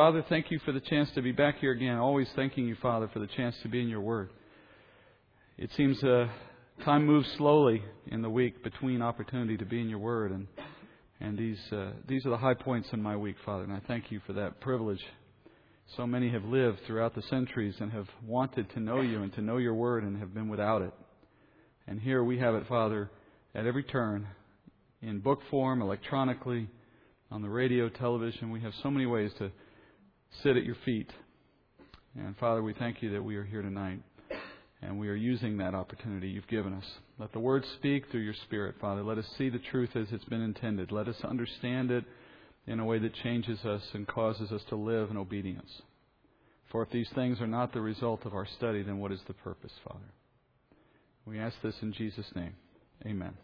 Father, thank you for the chance to be back here again. Always thanking you, Father, for the chance to be in your word. It seems uh, time moves slowly in the week between opportunity to be in your word, and, and these, uh, these are the high points in my week, Father, and I thank you for that privilege. So many have lived throughout the centuries and have wanted to know you and to know your word and have been without it. And here we have it, Father, at every turn, in book form, electronically, on the radio, television. We have so many ways to sit at your feet. And Father, we thank you that we are here tonight and we are using that opportunity you've given us. Let the Word speak through your Spirit, Father. Let us see the truth as it's been intended. Let us understand it in a way that changes us and causes us to live in obedience. For if these things are not the result of our study, then what is the purpose, Father? We ask this in Jesus' name. Amen.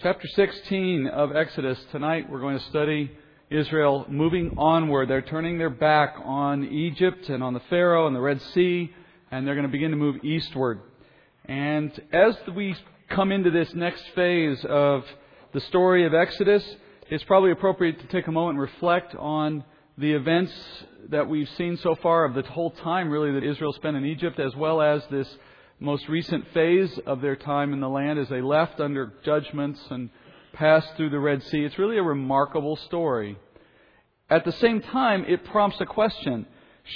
Chapter 16 of Exodus. Tonight we're going to study Israel moving onward. They're turning their back on Egypt and on the Pharaoh and the Red Sea, and they're going to begin to move eastward. And as we come into this next phase of the story of Exodus, it's probably appropriate to take a moment and reflect on the events that we've seen so far of the whole time, really, that Israel spent in Egypt, as well as this most recent phase of their time in the land as they left under judgments and passed through the Red Sea. It's really a remarkable story. At the same time, it prompts a question.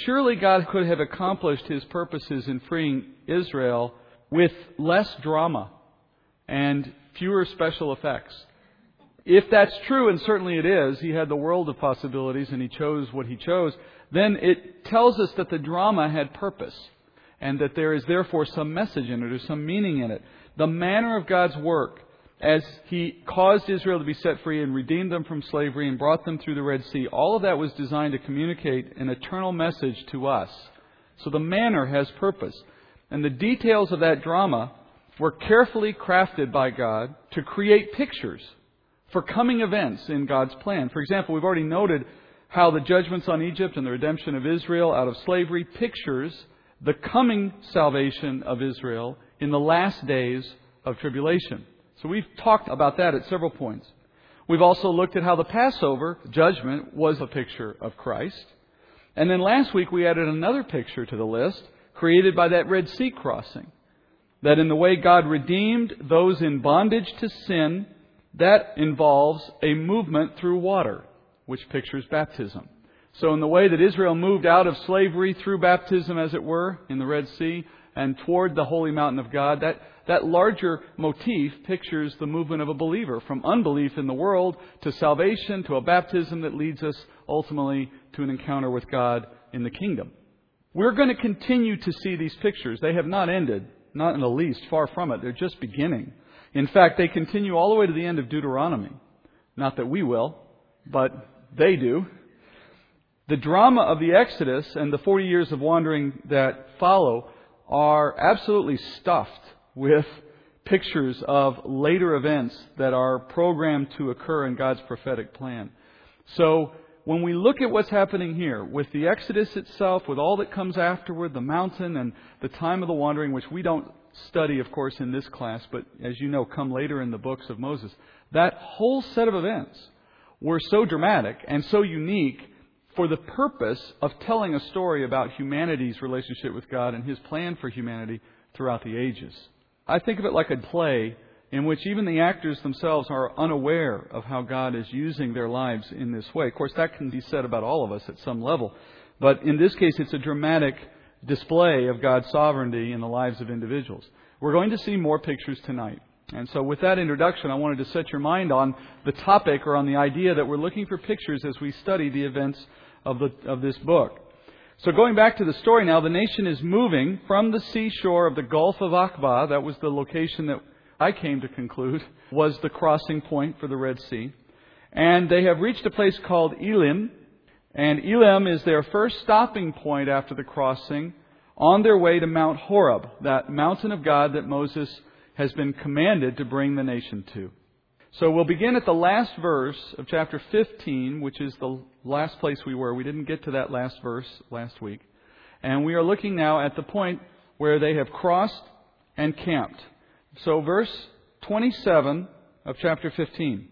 Surely God could have accomplished his purposes in freeing Israel with less drama and fewer special effects. If that's true, and certainly it is, he had the world of possibilities and he chose what he chose, then it tells us that the drama had purpose and that there is therefore some message in it or some meaning in it. The manner of God's work as He caused Israel to be set free and redeemed them from slavery and brought them through the Red Sea, all of that was designed to communicate an eternal message to us. So the manner has purpose. And the details of that drama were carefully crafted by God to create pictures for coming events in God's plan. For example, we've already noted how the judgments on Egypt and the redemption of Israel out of slavery pictures the coming salvation of Israel in the last days of tribulation. So we've talked about that at several points. We've also looked at how the Passover judgment was a picture of Christ. And then last week we added another picture to the list created by that Red Sea crossing. That in the way God redeemed those in bondage to sin, that involves a movement through water, which pictures baptism. So, in the way that Israel moved out of slavery through baptism, as it were, in the Red Sea, and toward the holy mountain of God, that, that larger motif pictures the movement of a believer from unbelief in the world to salvation to a baptism that leads us ultimately to an encounter with God in the kingdom. We're going to continue to see these pictures. They have not ended, not in the least, far from it. They're just beginning. In fact, they continue all the way to the end of Deuteronomy. Not that we will, but they do. The drama of the Exodus and the 40 years of wandering that follow are absolutely stuffed with pictures of later events that are programmed to occur in God's prophetic plan. So, when we look at what's happening here, with the Exodus itself, with all that comes afterward, the mountain and the time of the wandering, which we don't study, of course, in this class, but as you know, come later in the books of Moses, that whole set of events were so dramatic and so unique for the purpose of telling a story about humanity's relationship with God and His plan for humanity throughout the ages. I think of it like a play in which even the actors themselves are unaware of how God is using their lives in this way. Of course, that can be said about all of us at some level. But in this case, it's a dramatic display of God's sovereignty in the lives of individuals. We're going to see more pictures tonight. And so, with that introduction, I wanted to set your mind on the topic or on the idea that we're looking for pictures as we study the events of, the, of this book. So, going back to the story now, the nation is moving from the seashore of the Gulf of Aqaba. That was the location that I came to conclude was the crossing point for the Red Sea. And they have reached a place called Elim. And Elim is their first stopping point after the crossing on their way to Mount Horeb, that mountain of God that Moses has been commanded to bring the nation to. So we'll begin at the last verse of chapter 15, which is the last place we were. We didn't get to that last verse last week. And we are looking now at the point where they have crossed and camped. So verse 27 of chapter 15.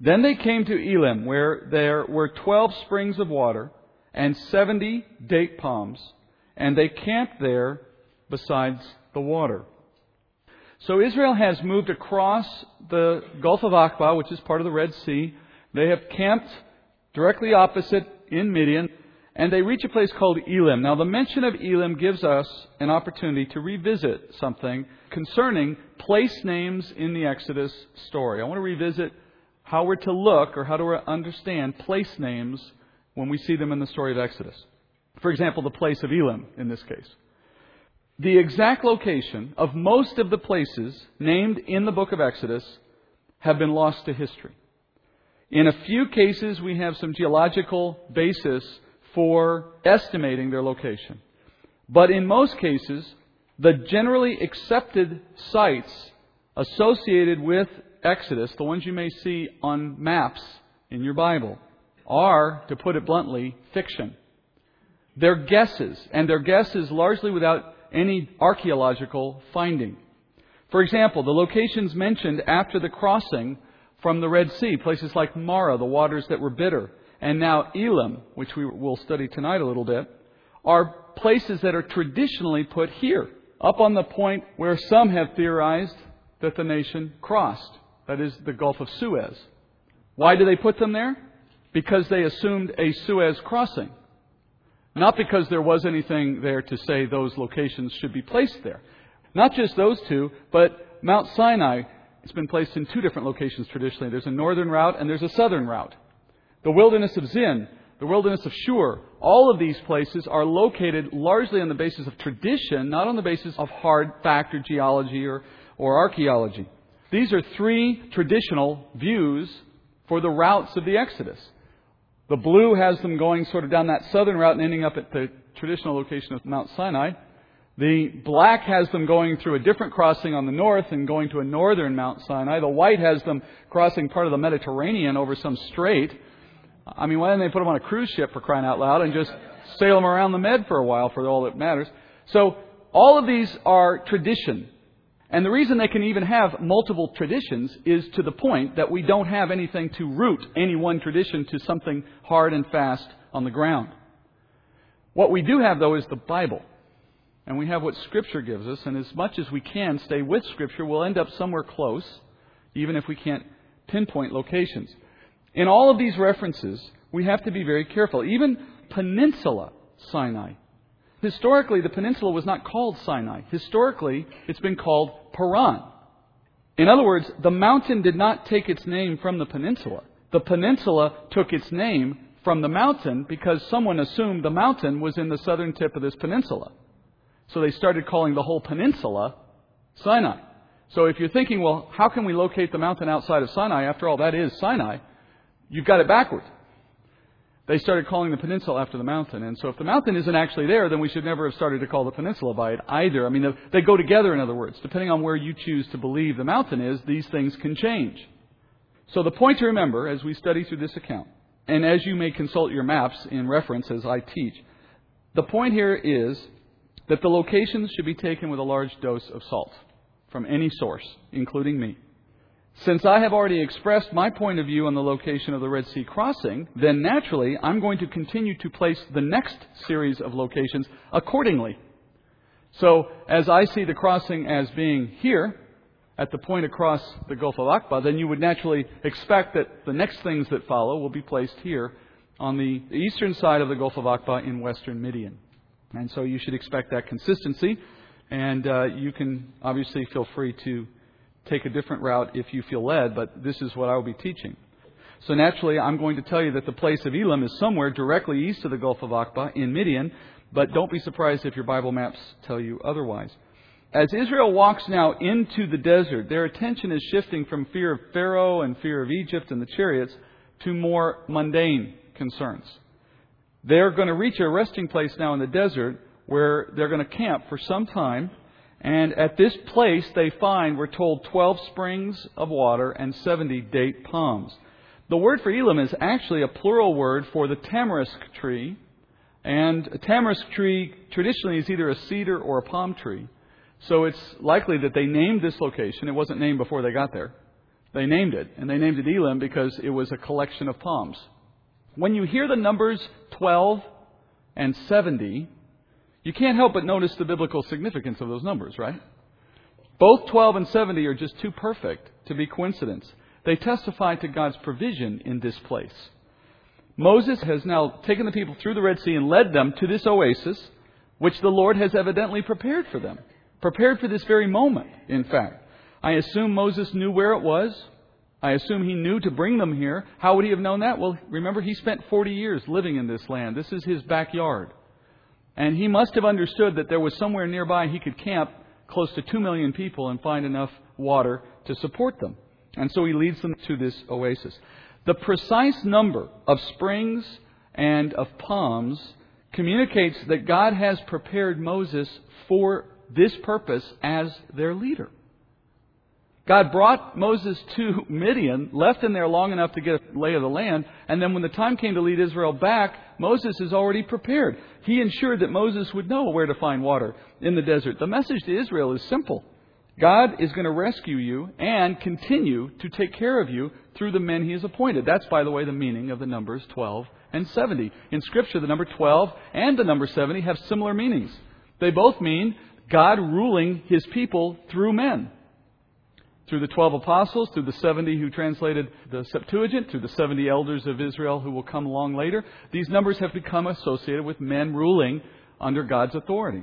Then they came to Elim, where there were twelve springs of water and seventy date palms, and they camped there besides the water. So Israel has moved across the Gulf of Aqaba, which is part of the Red Sea. They have camped directly opposite in Midian, and they reach a place called Elim. Now, the mention of Elim gives us an opportunity to revisit something concerning place names in the Exodus story. I want to revisit how we're to look or how to understand place names when we see them in the story of Exodus. For example, the place of Elim in this case. The exact location of most of the places named in the book of Exodus have been lost to history. In a few cases, we have some geological basis for estimating their location. But in most cases, the generally accepted sites associated with Exodus, the ones you may see on maps in your Bible, are, to put it bluntly, fiction. They're guesses, and they're guesses largely without any archaeological finding. For example, the locations mentioned after the crossing from the Red Sea, places like Marah, the waters that were bitter, and now Elim, which we will study tonight a little bit, are places that are traditionally put here, up on the point where some have theorized that the nation crossed. That is the Gulf of Suez. Why do they put them there? Because they assumed a Suez crossing. Not because there was anything there to say those locations should be placed there. Not just those two, but Mount Sinai has been placed in two different locations traditionally. There's a northern route and there's a southern route. The wilderness of Zin, the wilderness of Shur, all of these places are located largely on the basis of tradition, not on the basis of hard fact or geology or, or archaeology. These are three traditional views for the routes of the Exodus. The blue has them going sort of down that southern route and ending up at the traditional location of Mount Sinai. The black has them going through a different crossing on the north and going to a northern Mount Sinai. The white has them crossing part of the Mediterranean over some strait. I mean, why didn't they put them on a cruise ship for crying out loud and just sail them around the Med for a while for all that matters? So all of these are tradition. And the reason they can even have multiple traditions is to the point that we don't have anything to root any one tradition to something hard and fast on the ground. What we do have, though, is the Bible. And we have what Scripture gives us, and as much as we can stay with Scripture, we'll end up somewhere close, even if we can't pinpoint locations. In all of these references, we have to be very careful. Even Peninsula Sinai Historically, the peninsula was not called Sinai. Historically, it's been called Paran. In other words, the mountain did not take its name from the peninsula. The peninsula took its name from the mountain because someone assumed the mountain was in the southern tip of this peninsula. So they started calling the whole peninsula Sinai. So if you're thinking, well, how can we locate the mountain outside of Sinai? After all, that is Sinai. You've got it backwards they started calling the peninsula after the mountain. And so if the mountain isn't actually there, then we should never have started to call the peninsula by it either. I mean, they go together, in other words. Depending on where you choose to believe the mountain is, these things can change. So the point to remember as we study through this account, and as you may consult your maps in reference as I teach, the point here is that the locations should be taken with a large dose of salt from any source, including me. Since I have already expressed my point of view on the location of the Red Sea crossing, then naturally I'm going to continue to place the next series of locations accordingly. So, as I see the crossing as being here, at the point across the Gulf of Aqaba, then you would naturally expect that the next things that follow will be placed here on the eastern side of the Gulf of Aqaba in western Midian. And so you should expect that consistency, and uh, you can obviously feel free to take a different route if you feel led, but this is what I will be teaching. So naturally, I'm going to tell you that the place of Elim is somewhere directly east of the Gulf of Aqaba in Midian, but don't be surprised if your Bible maps tell you otherwise. As Israel walks now into the desert, their attention is shifting from fear of Pharaoh and fear of Egypt and the chariots to more mundane concerns. They're going to reach a resting place now in the desert where they're going to camp for some time and at this place they find, we're told, 12 springs of water and 70 date palms. The word for Elim is actually a plural word for the tamarisk tree. And a tamarisk tree traditionally is either a cedar or a palm tree. So it's likely that they named this location. It wasn't named before they got there. they named it. And they named it Elim because it was a collection of palms. When you hear the numbers 12 and 70, you can't help but notice the biblical significance of those numbers, right? Both 12 and 70 are just too perfect to be coincidence. They testify to God's provision in this place. Moses has now taken the people through the Red Sea and led them to this oasis, which the Lord has evidently prepared for them. Prepared for this very moment, in fact. I assume Moses knew where it was. I assume he knew to bring them here. How would he have known that? Well, remember, he spent 40 years living in this land. This is his backyard. And he must have understood that there was somewhere nearby he could camp close to 2 million people and find enough water to support them. And so he leads them to this oasis. The precise number of springs and of palms communicates that God has prepared Moses for this purpose as their leader. God brought Moses to Midian, left him there long enough to get a lay of the land, and then when the time came to lead Israel back, Moses is already prepared. He ensured that Moses would know where to find water in the desert. The message to Israel is simple. God is going to rescue you and continue to take care of you through the men he has appointed. That's, by the way, the meaning of the numbers 12 and 70. In Scripture, the number 12 and the number 70 have similar meanings. They both mean God ruling his people through men through the 12 apostles, through the 70 who translated the Septuagint, through the 70 elders of Israel who will come along later, these numbers have become associated with men ruling under God's authority.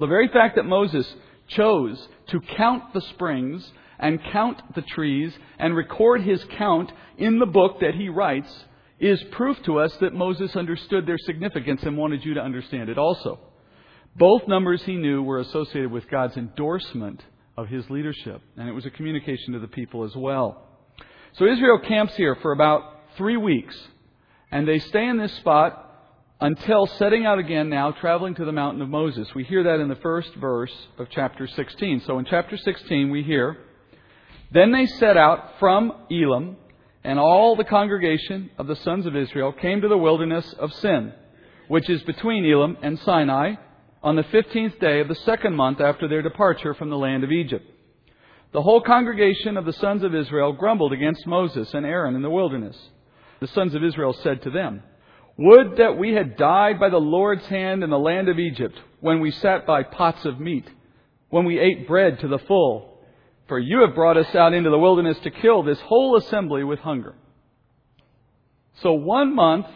The very fact that Moses chose to count the springs and count the trees and record his count in the book that he writes is proof to us that Moses understood their significance and wanted you to understand it also. Both numbers he knew were associated with God's endorsement of his leadership. And it was a communication to the people as well. So Israel camps here for about three weeks. And they stay in this spot until setting out again now, traveling to the mountain of Moses. We hear that in the first verse of chapter 16. So in chapter 16, we hear, Then they set out from Elim, and all the congregation of the sons of Israel came to the wilderness of Sin, which is between Elim and Sinai, on the fifteenth day of the second month after their departure from the land of Egypt. The whole congregation of the sons of Israel grumbled against Moses and Aaron in the wilderness. The sons of Israel said to them, Would that we had died by the Lord's hand in the land of Egypt, when we sat by pots of meat, when we ate bread to the full. For you have brought us out into the wilderness to kill this whole assembly with hunger. So one month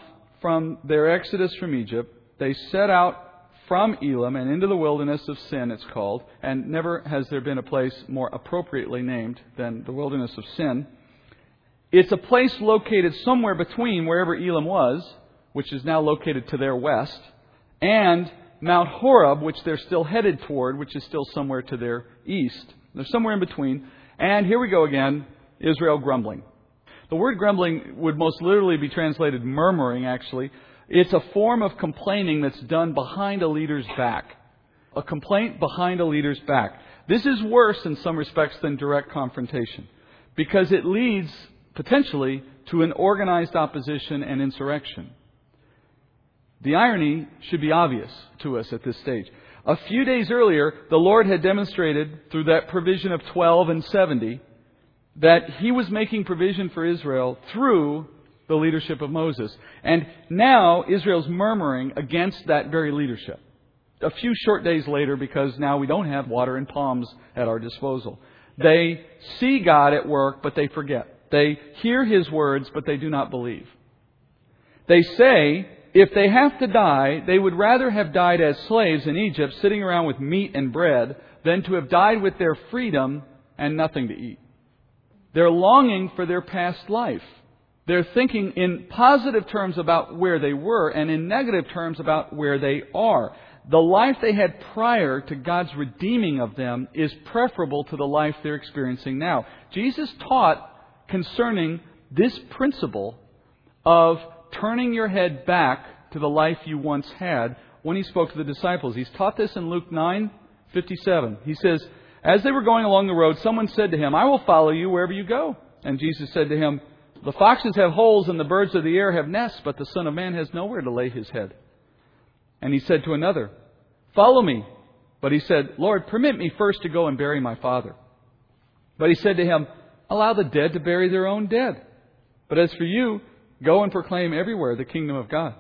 from their exodus from Egypt, they set out from Elim and into the wilderness of sin, it's called, and never has there been a place more appropriately named than the wilderness of sin. It's a place located somewhere between wherever Elim was, which is now located to their west, and Mount Horeb, which they're still headed toward, which is still somewhere to their east. They're somewhere in between. And here we go again Israel grumbling. The word grumbling would most literally be translated murmuring, actually. It's a form of complaining that's done behind a leader's back. A complaint behind a leader's back. This is worse in some respects than direct confrontation because it leads potentially to an organized opposition and insurrection. The irony should be obvious to us at this stage. A few days earlier, the Lord had demonstrated through that provision of 12 and 70 that He was making provision for Israel through the leadership of Moses. And now Israel's murmuring against that very leadership. A few short days later, because now we don't have water and palms at our disposal. They see God at work, but they forget. They hear His words, but they do not believe. They say, if they have to die, they would rather have died as slaves in Egypt, sitting around with meat and bread, than to have died with their freedom and nothing to eat. They're longing for their past life. They're thinking in positive terms about where they were and in negative terms about where they are. The life they had prior to God's redeeming of them is preferable to the life they're experiencing now. Jesus taught concerning this principle of turning your head back to the life you once had when he spoke to the disciples. He's taught this in Luke 9:57. He says, "As they were going along the road, someone said to him, "I will follow you wherever you go." And Jesus said to him, the foxes have holes and the birds of the air have nests, but the Son of Man has nowhere to lay his head. And he said to another, Follow me. But he said, Lord, permit me first to go and bury my father. But he said to him, allow the dead to bury their own dead. But as for you, go and proclaim everywhere the kingdom of God.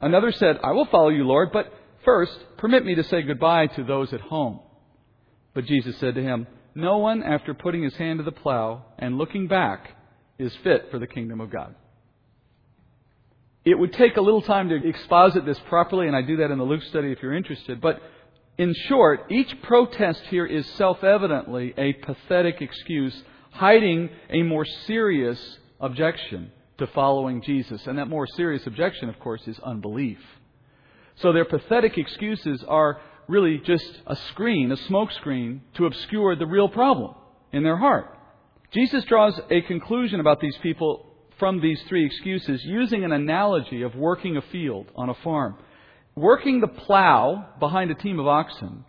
Another said, I will follow you, Lord, but first permit me to say goodbye to those at home. But Jesus said to him, No one, after putting his hand to the plow and looking back, is fit for the kingdom of God. It would take a little time to exposit this properly, and I do that in the Luke study if you're interested. But in short, each protest here is self evidently a pathetic excuse hiding a more serious objection to following Jesus. And that more serious objection, of course, is unbelief. So their pathetic excuses are really just a screen, a smoke screen, to obscure the real problem in their heart. Jesus draws a conclusion about these people from these three excuses using an analogy of working a field on a farm. Working the plow behind a team of oxen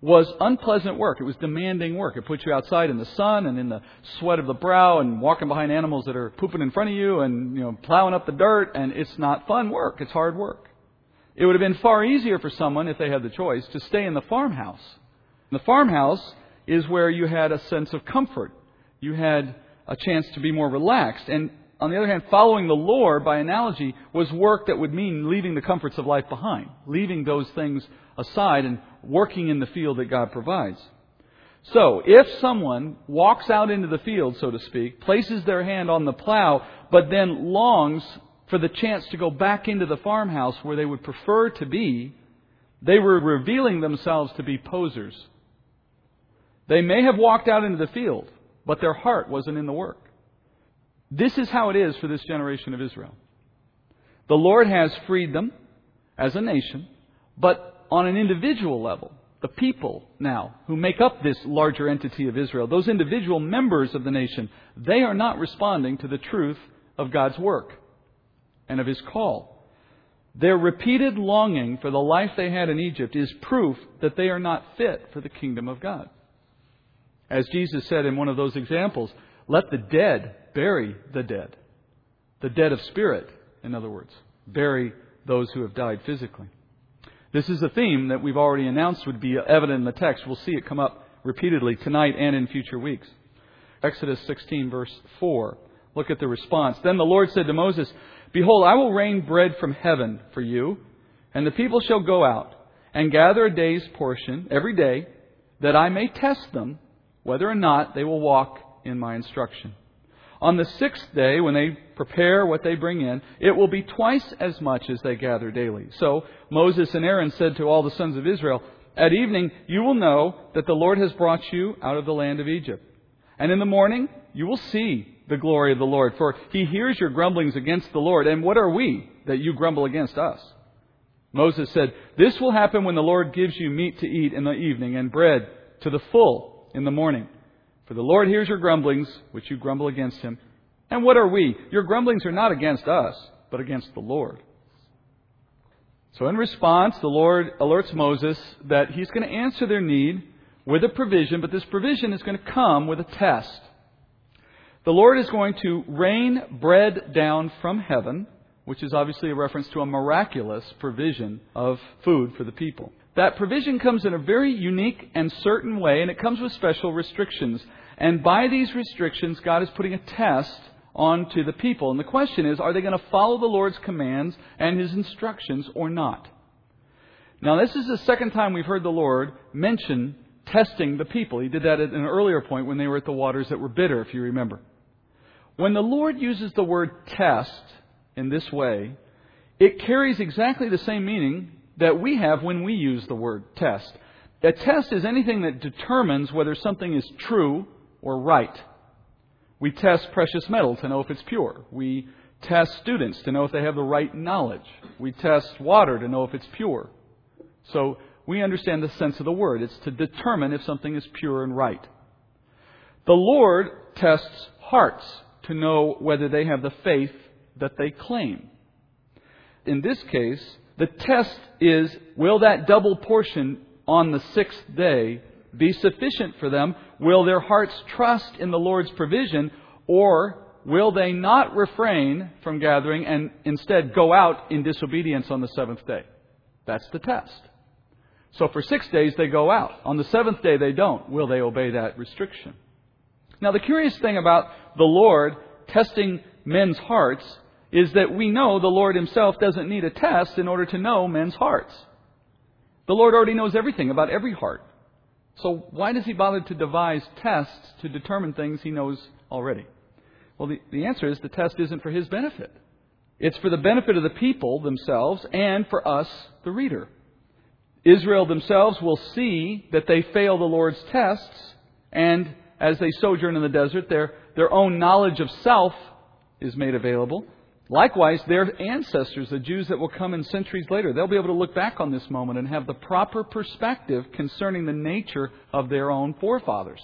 was unpleasant work. It was demanding work. It put you outside in the sun and in the sweat of the brow and walking behind animals that are pooping in front of you and, you know, plowing up the dirt and it's not fun work. It's hard work. It would have been far easier for someone, if they had the choice, to stay in the farmhouse. The farmhouse is where you had a sense of comfort. You had a chance to be more relaxed. And on the other hand, following the Lord, by analogy, was work that would mean leaving the comforts of life behind, leaving those things aside and working in the field that God provides. So, if someone walks out into the field, so to speak, places their hand on the plow, but then longs for the chance to go back into the farmhouse where they would prefer to be, they were revealing themselves to be posers. They may have walked out into the field, but their heart wasn't in the work. This is how it is for this generation of Israel. The Lord has freed them as a nation, but on an individual level, the people now who make up this larger entity of Israel, those individual members of the nation, they are not responding to the truth of God's work and of His call. Their repeated longing for the life they had in Egypt is proof that they are not fit for the kingdom of God. As Jesus said in one of those examples, let the dead bury the dead. The dead of spirit, in other words. Bury those who have died physically. This is a theme that we've already announced would be evident in the text. We'll see it come up repeatedly tonight and in future weeks. Exodus 16, verse 4. Look at the response. Then the Lord said to Moses, Behold, I will rain bread from heaven for you, and the people shall go out and gather a day's portion every day, that I may test them whether or not they will walk in my instruction. On the sixth day, when they prepare what they bring in, it will be twice as much as they gather daily. So Moses and Aaron said to all the sons of Israel, At evening you will know that the Lord has brought you out of the land of Egypt. And in the morning you will see the glory of the Lord, for he hears your grumblings against the Lord. And what are we that you grumble against us? Moses said, This will happen when the Lord gives you meat to eat in the evening and bread to the full in the morning. For the Lord hears your grumblings, which you grumble against him. And what are we? Your grumblings are not against us, but against the Lord. So in response, the Lord alerts Moses that he's going to answer their need with a provision, but this provision is going to come with a test. The Lord is going to rain bread down from heaven, which is obviously a reference to a miraculous provision of food for the people. That provision comes in a very unique and certain way, and it comes with special restrictions. And by these restrictions, God is putting a test onto the people. And the question is, are they going to follow the Lord's commands and His instructions or not? Now, this is the second time we've heard the Lord mention testing the people. He did that at an earlier point when they were at the waters that were bitter, if you remember. When the Lord uses the word test in this way, it carries exactly the same meaning that we have when we use the word test. A test is anything that determines whether something is true or right. We test precious metal to know if it's pure. We test students to know if they have the right knowledge. We test water to know if it's pure. So we understand the sense of the word. It's to determine if something is pure and right. The Lord tests hearts to know whether they have the faith that they claim. In this case, the test is will that double portion on the sixth day be sufficient for them? Will their hearts trust in the Lord's provision, or will they not refrain from gathering and instead go out in disobedience on the seventh day? That's the test. So for six days they go out. On the seventh day they don't. Will they obey that restriction? Now, the curious thing about the Lord testing men's hearts is that we know the Lord Himself doesn't need a test in order to know men's hearts. The Lord already knows everything about every heart. So why does He bother to devise tests to determine things He knows already? Well, the, the answer is the test isn't for His benefit. It's for the benefit of the people themselves and for us, the reader. Israel themselves will see that they fail the Lord's tests, and as they sojourn in the desert, their, their own knowledge of self is made available. Likewise, their ancestors, the Jews that will come in centuries later, they'll be able to look back on this moment and have the proper perspective concerning the nature of their own forefathers.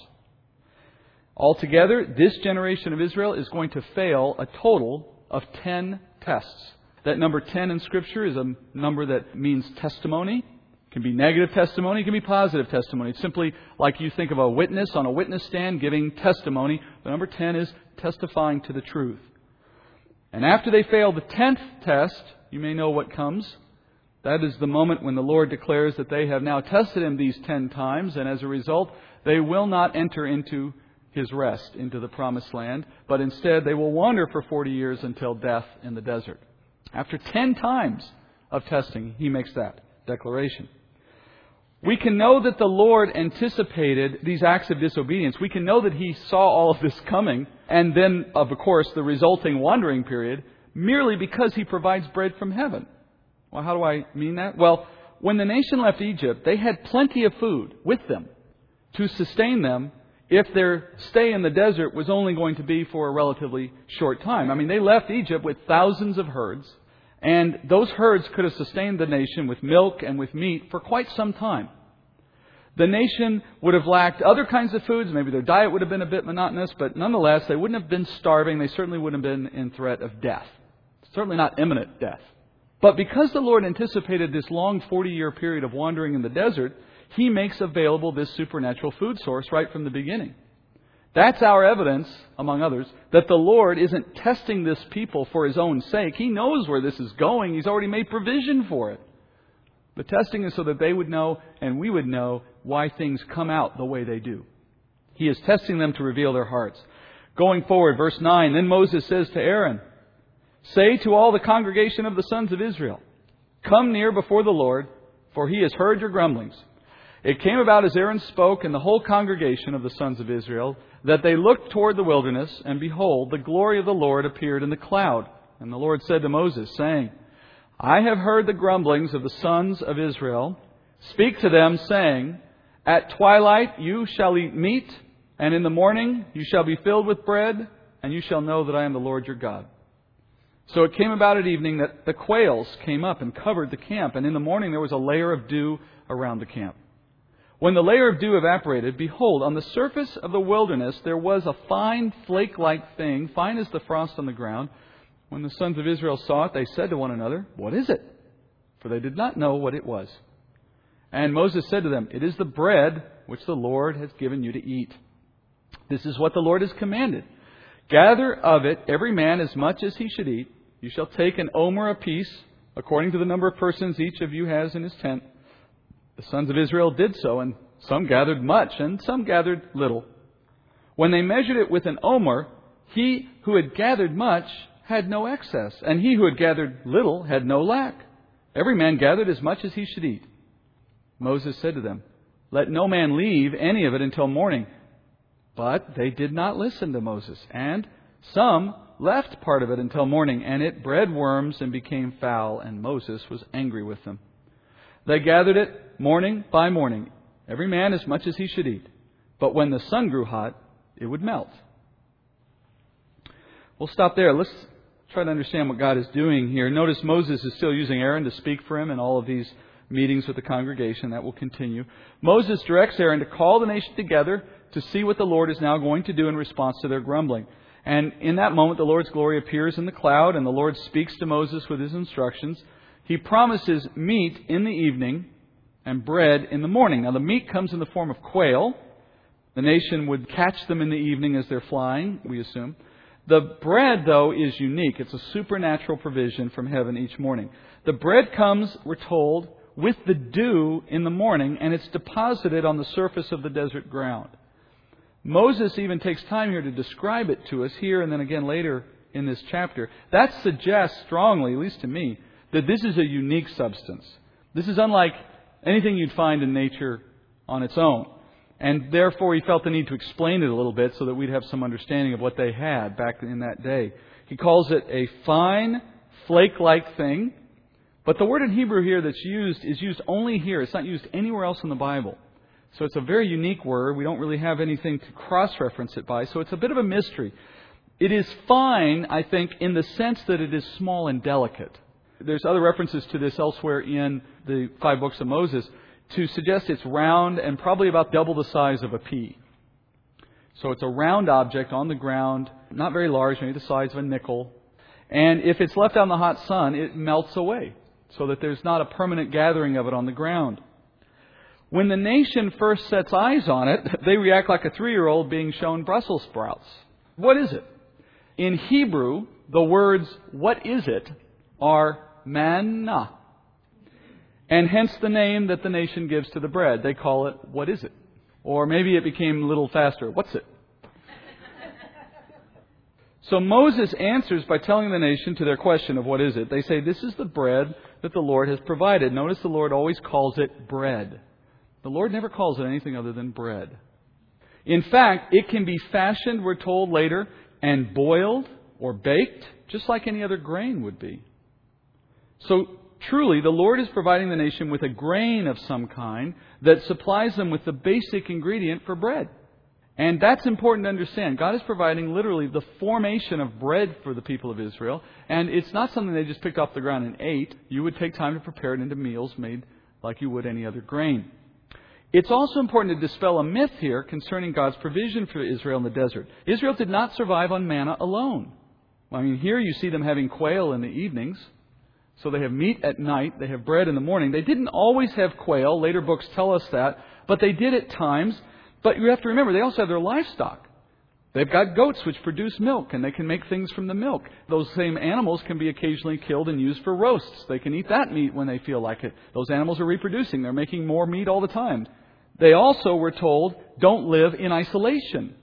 Altogether, this generation of Israel is going to fail a total of 10 tests. That number 10 in Scripture is a number that means testimony. It can be negative testimony, it can be positive testimony. It's simply like you think of a witness on a witness stand giving testimony. The number 10 is testifying to the truth. And after they fail the tenth test, you may know what comes. That is the moment when the Lord declares that they have now tested him these ten times, and as a result, they will not enter into his rest, into the promised land, but instead they will wander for 40 years until death in the desert. After ten times of testing, he makes that declaration. We can know that the Lord anticipated these acts of disobedience. We can know that He saw all of this coming, and then, of course, the resulting wandering period, merely because He provides bread from heaven. Well, how do I mean that? Well, when the nation left Egypt, they had plenty of food with them to sustain them if their stay in the desert was only going to be for a relatively short time. I mean, they left Egypt with thousands of herds and those herds could have sustained the nation with milk and with meat for quite some time. The nation would have lacked other kinds of foods. Maybe their diet would have been a bit monotonous, but nonetheless, they wouldn't have been starving. They certainly wouldn't have been in threat of death. Certainly not imminent death. But because the Lord anticipated this long 40 year period of wandering in the desert, He makes available this supernatural food source right from the beginning. That's our evidence, among others, that the Lord isn't testing this people for His own sake. He knows where this is going. He's already made provision for it. The testing is so that they would know and we would know why things come out the way they do. He is testing them to reveal their hearts. Going forward, verse 9, then Moses says to Aaron, Say to all the congregation of the sons of Israel, Come near before the Lord, for he has heard your grumblings. It came about as Aaron spoke and the whole congregation of the sons of Israel that they looked toward the wilderness, and behold, the glory of the Lord appeared in the cloud. And the Lord said to Moses, saying, I have heard the grumblings of the sons of Israel. Speak to them, saying, At twilight you shall eat meat, and in the morning you shall be filled with bread, and you shall know that I am the Lord your God. So it came about at evening that the quails came up and covered the camp, and in the morning there was a layer of dew around the camp. When the layer of dew evaporated, behold, on the surface of the wilderness there was a fine flake like thing, fine as the frost on the ground. When the sons of Israel saw it, they said to one another, What is it? For they did not know what it was. And Moses said to them, It is the bread which the Lord has given you to eat. This is what the Lord has commanded. Gather of it every man as much as he should eat. You shall take an omer apiece, according to the number of persons each of you has in his tent. The sons of Israel did so, and some gathered much, and some gathered little. When they measured it with an omer, he who had gathered much had no excess, and he who had gathered little had no lack. Every man gathered as much as he should eat. Moses said to them, Let no man leave any of it until morning. But they did not listen to Moses, and some left part of it until morning, and it bred worms and became foul, and Moses was angry with them. They gathered it morning by morning, every man as much as he should eat. But when the sun grew hot, it would melt. We'll stop there. Let's try to understand what God is doing here. Notice Moses is still using Aaron to speak for him in all of these meetings with the congregation. That will continue. Moses directs Aaron to call the nation together to see what the Lord is now going to do in response to their grumbling. And in that moment, the Lord's glory appears in the cloud, and the Lord speaks to Moses with his instructions. He promises meat in the evening and bread in the morning. Now, the meat comes in the form of quail. The nation would catch them in the evening as they're flying, we assume. The bread, though, is unique. It's a supernatural provision from heaven each morning. The bread comes, we're told, with the dew in the morning, and it's deposited on the surface of the desert ground. Moses even takes time here to describe it to us here and then again later in this chapter. That suggests strongly, at least to me, that this is a unique substance. This is unlike anything you'd find in nature on its own. And therefore, he felt the need to explain it a little bit so that we'd have some understanding of what they had back in that day. He calls it a fine, flake like thing. But the word in Hebrew here that's used is used only here. It's not used anywhere else in the Bible. So it's a very unique word. We don't really have anything to cross reference it by. So it's a bit of a mystery. It is fine, I think, in the sense that it is small and delicate. There's other references to this elsewhere in the five books of Moses to suggest it's round and probably about double the size of a pea. So it's a round object on the ground, not very large, maybe the size of a nickel. And if it's left out in the hot sun, it melts away so that there's not a permanent gathering of it on the ground. When the nation first sets eyes on it, they react like a three year old being shown Brussels sprouts. What is it? In Hebrew, the words, what is it, are manna. And hence the name that the nation gives to the bread. They call it, what is it? Or maybe it became a little faster, what's it? so Moses answers by telling the nation to their question of what is it. They say, this is the bread that the Lord has provided. Notice the Lord always calls it bread. The Lord never calls it anything other than bread. In fact, it can be fashioned, we're told later, and boiled or baked, just like any other grain would be. So truly, the Lord is providing the nation with a grain of some kind that supplies them with the basic ingredient for bread. And that's important to understand. God is providing literally the formation of bread for the people of Israel. And it's not something they just picked off the ground and ate. You would take time to prepare it into meals made like you would any other grain. It's also important to dispel a myth here concerning God's provision for Israel in the desert. Israel did not survive on manna alone. I mean, here you see them having quail in the evenings. So they have meat at night, they have bread in the morning. They didn't always have quail. Later books tell us that. But they did at times. But you have to remember, they also have their livestock. They've got goats which produce milk, and they can make things from the milk. Those same animals can be occasionally killed and used for roasts. They can eat that meat when they feel like it. Those animals are reproducing. They're making more meat all the time. They also were told, don't live in isolation.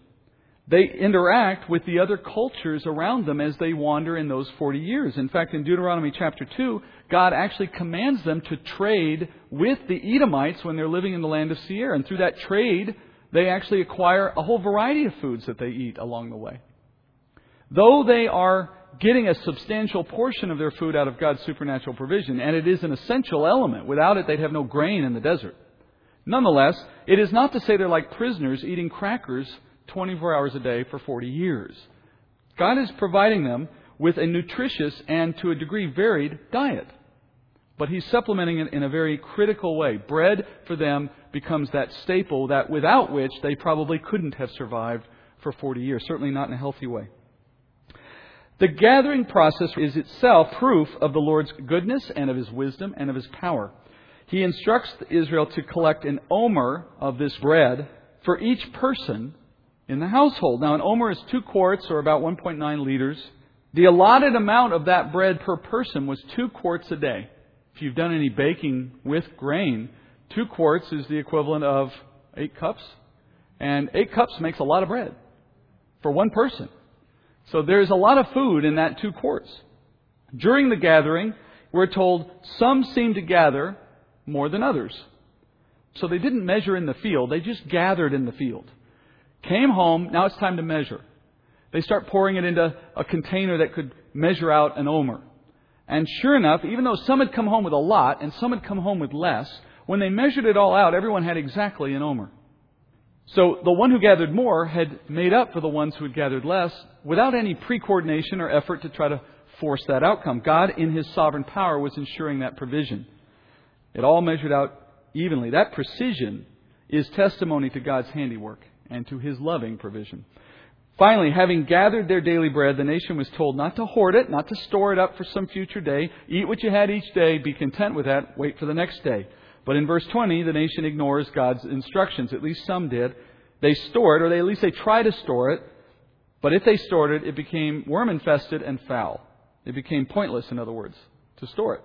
They interact with the other cultures around them as they wander in those 40 years. In fact, in Deuteronomy chapter 2, God actually commands them to trade with the Edomites when they're living in the land of Seir. And through that trade, they actually acquire a whole variety of foods that they eat along the way. Though they are getting a substantial portion of their food out of God's supernatural provision, and it is an essential element. Without it, they'd have no grain in the desert. Nonetheless, it is not to say they're like prisoners eating crackers 24 hours a day for 40 years. God is providing them with a nutritious and to a degree varied diet. But He's supplementing it in a very critical way. Bread for them becomes that staple that without which they probably couldn't have survived for 40 years, certainly not in a healthy way. The gathering process is itself proof of the Lord's goodness and of His wisdom and of His power. He instructs Israel to collect an omer of this bread for each person in the household. Now, an omer is two quarts, or about 1.9 liters. The allotted amount of that bread per person was two quarts a day. If you've done any baking with grain, two quarts is the equivalent of eight cups. And eight cups makes a lot of bread for one person. So there's a lot of food in that two quarts. During the gathering, we're told some seemed to gather more than others. So they didn't measure in the field, they just gathered in the field. Came home, now it's time to measure. They start pouring it into a container that could measure out an omer. And sure enough, even though some had come home with a lot and some had come home with less, when they measured it all out, everyone had exactly an omer. So the one who gathered more had made up for the ones who had gathered less without any pre coordination or effort to try to force that outcome. God, in His sovereign power, was ensuring that provision. It all measured out evenly. That precision is testimony to God's handiwork and to his loving provision. Finally, having gathered their daily bread, the nation was told not to hoard it, not to store it up for some future day. Eat what you had each day, be content with that, wait for the next day. But in verse 20, the nation ignores God's instructions. At least some did. They store it, or they, at least they try to store it. But if they stored it, it became worm infested and foul. It became pointless, in other words, to store it.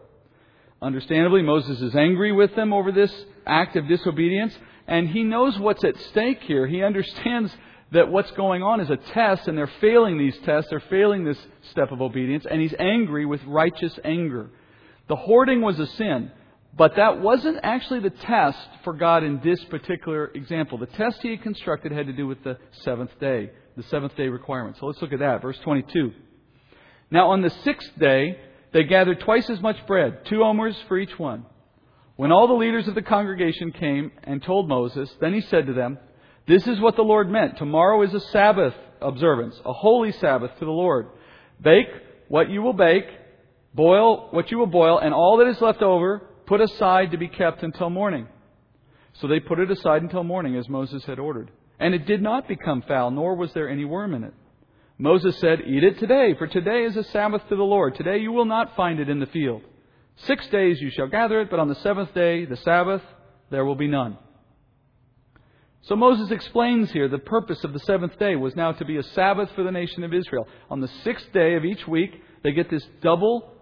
Understandably, Moses is angry with them over this act of disobedience, and he knows what's at stake here. He understands that what's going on is a test and they're failing these tests, they're failing this step of obedience, and he's angry with righteous anger. The hoarding was a sin, but that wasn't actually the test for God in this particular example. The test he had constructed had to do with the seventh day, the seventh day requirement. So let's look at that. Verse 22. Now on the sixth day, they gathered twice as much bread, two omers for each one. When all the leaders of the congregation came and told Moses, then he said to them, this is what the Lord meant. Tomorrow is a Sabbath observance, a holy Sabbath to the Lord. Bake what you will bake, boil what you will boil, and all that is left over put aside to be kept until morning. So they put it aside until morning, as Moses had ordered. And it did not become foul, nor was there any worm in it. Moses said, Eat it today, for today is a Sabbath to the Lord. Today you will not find it in the field. Six days you shall gather it, but on the seventh day, the Sabbath, there will be none. So Moses explains here the purpose of the seventh day was now to be a Sabbath for the nation of Israel. On the sixth day of each week, they get this double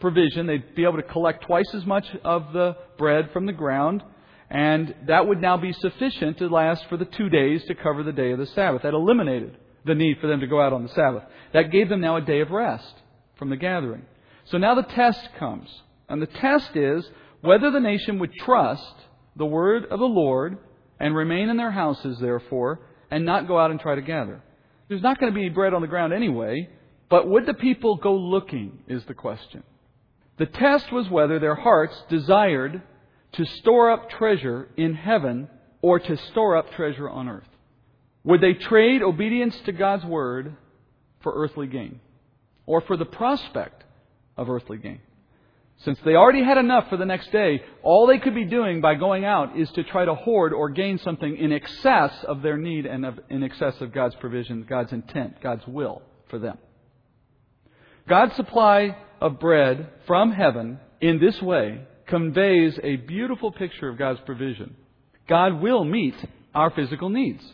provision. They'd be able to collect twice as much of the bread from the ground, and that would now be sufficient to last for the two days to cover the day of the Sabbath. That eliminated the need for them to go out on the Sabbath. That gave them now a day of rest from the gathering. So now the test comes. And the test is whether the nation would trust the word of the Lord and remain in their houses, therefore, and not go out and try to gather. There's not going to be bread on the ground anyway, but would the people go looking, is the question. The test was whether their hearts desired to store up treasure in heaven or to store up treasure on earth. Would they trade obedience to God's word for earthly gain or for the prospect of earthly gain? Since they already had enough for the next day, all they could be doing by going out is to try to hoard or gain something in excess of their need and of, in excess of God's provision, God's intent, God's will for them. God's supply of bread from heaven in this way conveys a beautiful picture of God's provision. God will meet our physical needs.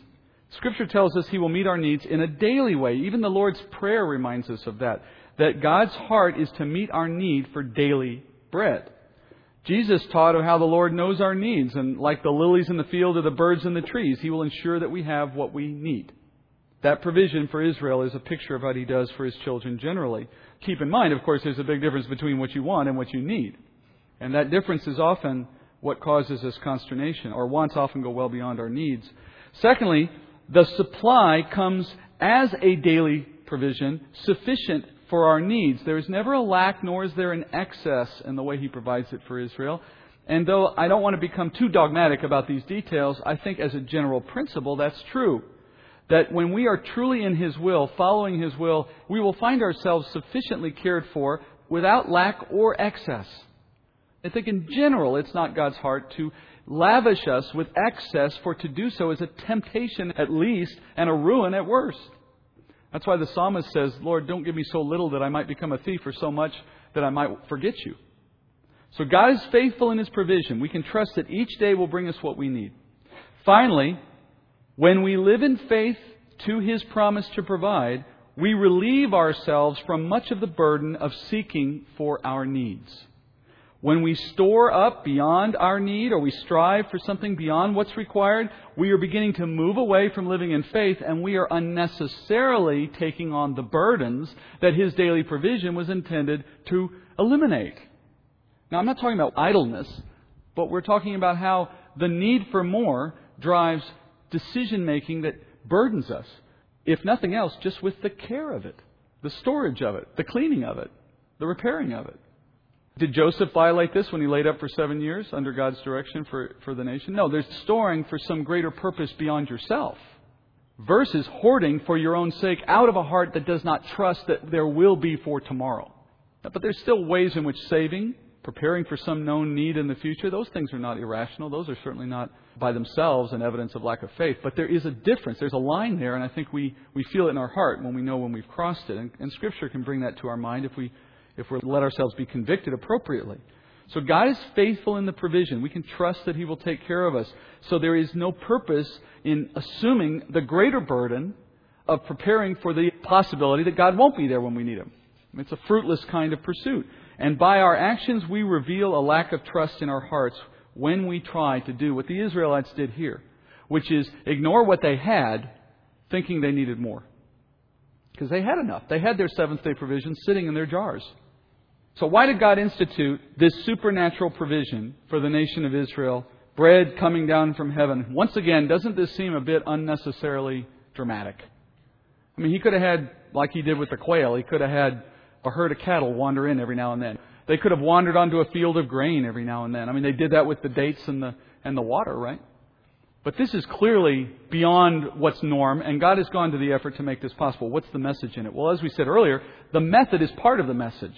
Scripture tells us He will meet our needs in a daily way. Even the Lord's Prayer reminds us of that that God's heart is to meet our need for daily bread. Jesus taught of how the Lord knows our needs, and like the lilies in the field or the birds in the trees, He will ensure that we have what we need. That provision for Israel is a picture of what He does for His children generally. Keep in mind, of course, there's a big difference between what you want and what you need. And that difference is often what causes us consternation. Our wants often go well beyond our needs. Secondly, the supply comes as a daily provision, sufficient for our needs. There is never a lack, nor is there an excess in the way He provides it for Israel. And though I don't want to become too dogmatic about these details, I think as a general principle that's true. That when we are truly in His will, following His will, we will find ourselves sufficiently cared for without lack or excess. I think in general it's not God's heart to lavish us with excess, for to do so is a temptation at least and a ruin at worst. That's why the psalmist says, Lord, don't give me so little that I might become a thief, or so much that I might forget you. So God is faithful in His provision. We can trust that each day will bring us what we need. Finally, when we live in faith to His promise to provide, we relieve ourselves from much of the burden of seeking for our needs. When we store up beyond our need or we strive for something beyond what's required, we are beginning to move away from living in faith and we are unnecessarily taking on the burdens that His daily provision was intended to eliminate. Now, I'm not talking about idleness, but we're talking about how the need for more drives decision making that burdens us. If nothing else, just with the care of it, the storage of it, the cleaning of it, the repairing of it. Did Joseph violate this when he laid up for seven years under God's direction for, for the nation? No, there's storing for some greater purpose beyond yourself versus hoarding for your own sake out of a heart that does not trust that there will be for tomorrow. But there's still ways in which saving, preparing for some known need in the future, those things are not irrational. Those are certainly not by themselves an evidence of lack of faith. But there is a difference. There's a line there, and I think we, we feel it in our heart when we know when we've crossed it. And, and Scripture can bring that to our mind if we if we let ourselves be convicted appropriately. So God is faithful in the provision. We can trust that He will take care of us. So there is no purpose in assuming the greater burden of preparing for the possibility that God won't be there when we need Him. It's a fruitless kind of pursuit. And by our actions, we reveal a lack of trust in our hearts when we try to do what the Israelites did here, which is ignore what they had thinking they needed more. Because they had enough. They had their seventh day provision sitting in their jars. So why did God institute this supernatural provision for the nation of Israel? Bread coming down from heaven. Once again, doesn't this seem a bit unnecessarily dramatic? I mean, he could have had, like he did with the quail, he could have had a herd of cattle wander in every now and then. They could have wandered onto a field of grain every now and then. I mean, they did that with the dates and the, and the water, right? But this is clearly beyond what's norm, and God has gone to the effort to make this possible. What's the message in it? Well, as we said earlier, the method is part of the message.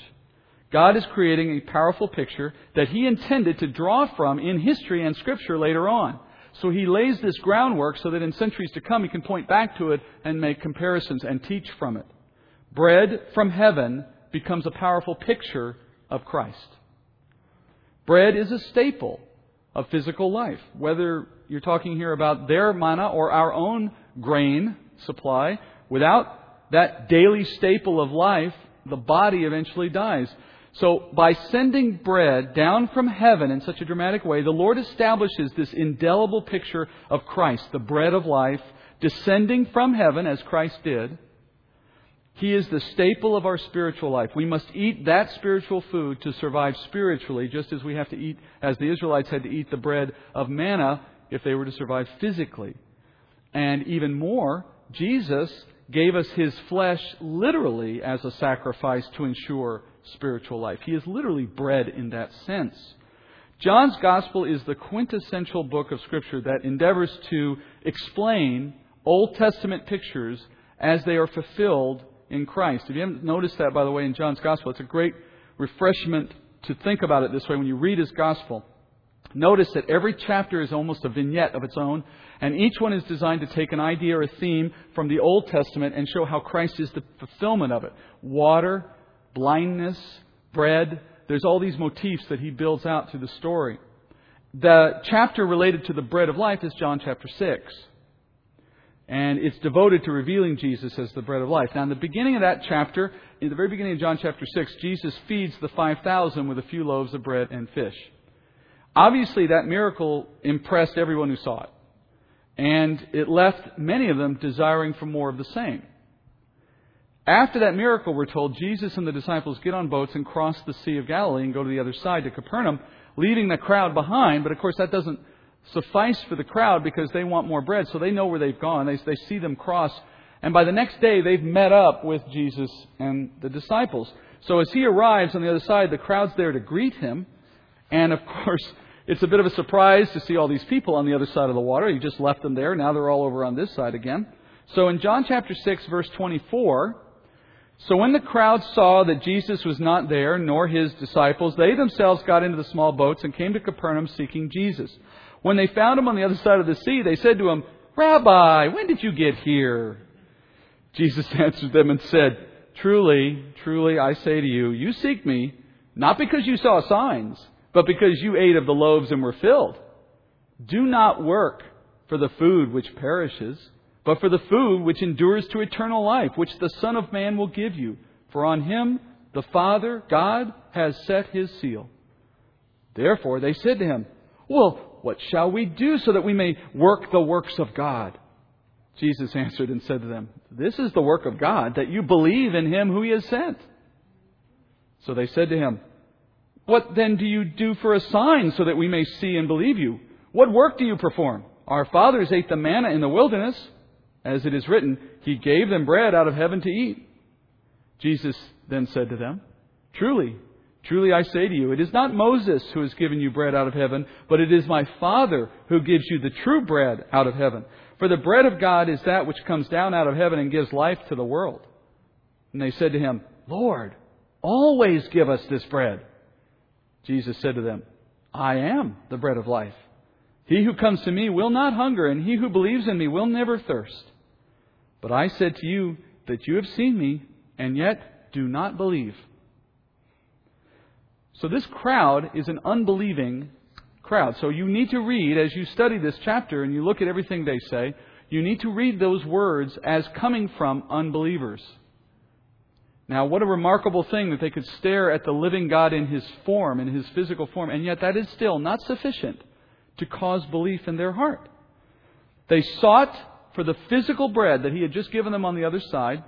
God is creating a powerful picture that He intended to draw from in history and Scripture later on. So He lays this groundwork so that in centuries to come He can point back to it and make comparisons and teach from it. Bread from heaven becomes a powerful picture of Christ. Bread is a staple of physical life. Whether you're talking here about their manna or our own grain supply, without that daily staple of life, the body eventually dies. So, by sending bread down from heaven in such a dramatic way, the Lord establishes this indelible picture of Christ, the bread of life, descending from heaven as Christ did, he is the staple of our spiritual life. We must eat that spiritual food to survive spiritually, just as we have to eat, as the Israelites had to eat the bread of manna if they were to survive physically. And even more, Jesus gave us his flesh literally as a sacrifice to ensure spiritual life. He is literally bread in that sense. John's Gospel is the quintessential book of Scripture that endeavors to explain Old Testament pictures as they are fulfilled in Christ. If you haven't noticed that, by the way, in John's Gospel, it's a great refreshment to think about it this way when you read his Gospel. Notice that every chapter is almost a vignette of its own, and each one is designed to take an idea or a theme from the Old Testament and show how Christ is the fulfillment of it. Water, blindness, bread. There's all these motifs that he builds out through the story. The chapter related to the bread of life is John chapter 6. And it's devoted to revealing Jesus as the bread of life. Now, in the beginning of that chapter, in the very beginning of John chapter 6, Jesus feeds the 5,000 with a few loaves of bread and fish. Obviously, that miracle impressed everyone who saw it. And it left many of them desiring for more of the same. After that miracle, we're told Jesus and the disciples get on boats and cross the Sea of Galilee and go to the other side to Capernaum, leaving the crowd behind. But of course, that doesn't suffice for the crowd because they want more bread. So they know where they've gone. They, they see them cross. And by the next day, they've met up with Jesus and the disciples. So as he arrives on the other side, the crowd's there to greet him. And of course, it's a bit of a surprise to see all these people on the other side of the water. He just left them there. Now they're all over on this side again. So in John chapter 6, verse 24, so when the crowd saw that Jesus was not there, nor his disciples, they themselves got into the small boats and came to Capernaum seeking Jesus. When they found him on the other side of the sea, they said to him, Rabbi, when did you get here? Jesus answered them and said, Truly, truly, I say to you, you seek me, not because you saw signs, but because you ate of the loaves and were filled. Do not work for the food which perishes, but for the food which endures to eternal life, which the Son of Man will give you. For on him the Father, God, has set his seal. Therefore they said to him, Well, what shall we do so that we may work the works of God? Jesus answered and said to them, This is the work of God, that you believe in him who he has sent. So they said to him, What then do you do for a sign so that we may see and believe you? What work do you perform? Our fathers ate the manna in the wilderness. As it is written, He gave them bread out of heaven to eat. Jesus then said to them, Truly, Truly I say to you, it is not Moses who has given you bread out of heaven, but it is my Father who gives you the true bread out of heaven. For the bread of God is that which comes down out of heaven and gives life to the world. And they said to him, Lord, always give us this bread. Jesus said to them, I am the bread of life. He who comes to me will not hunger, and he who believes in me will never thirst. But I said to you that you have seen me, and yet do not believe. So this crowd is an unbelieving crowd. So you need to read, as you study this chapter and you look at everything they say, you need to read those words as coming from unbelievers. Now, what a remarkable thing that they could stare at the living God in his form, in his physical form, and yet that is still not sufficient to cause belief in their heart. They sought for the physical bread that he had just given them on the other side,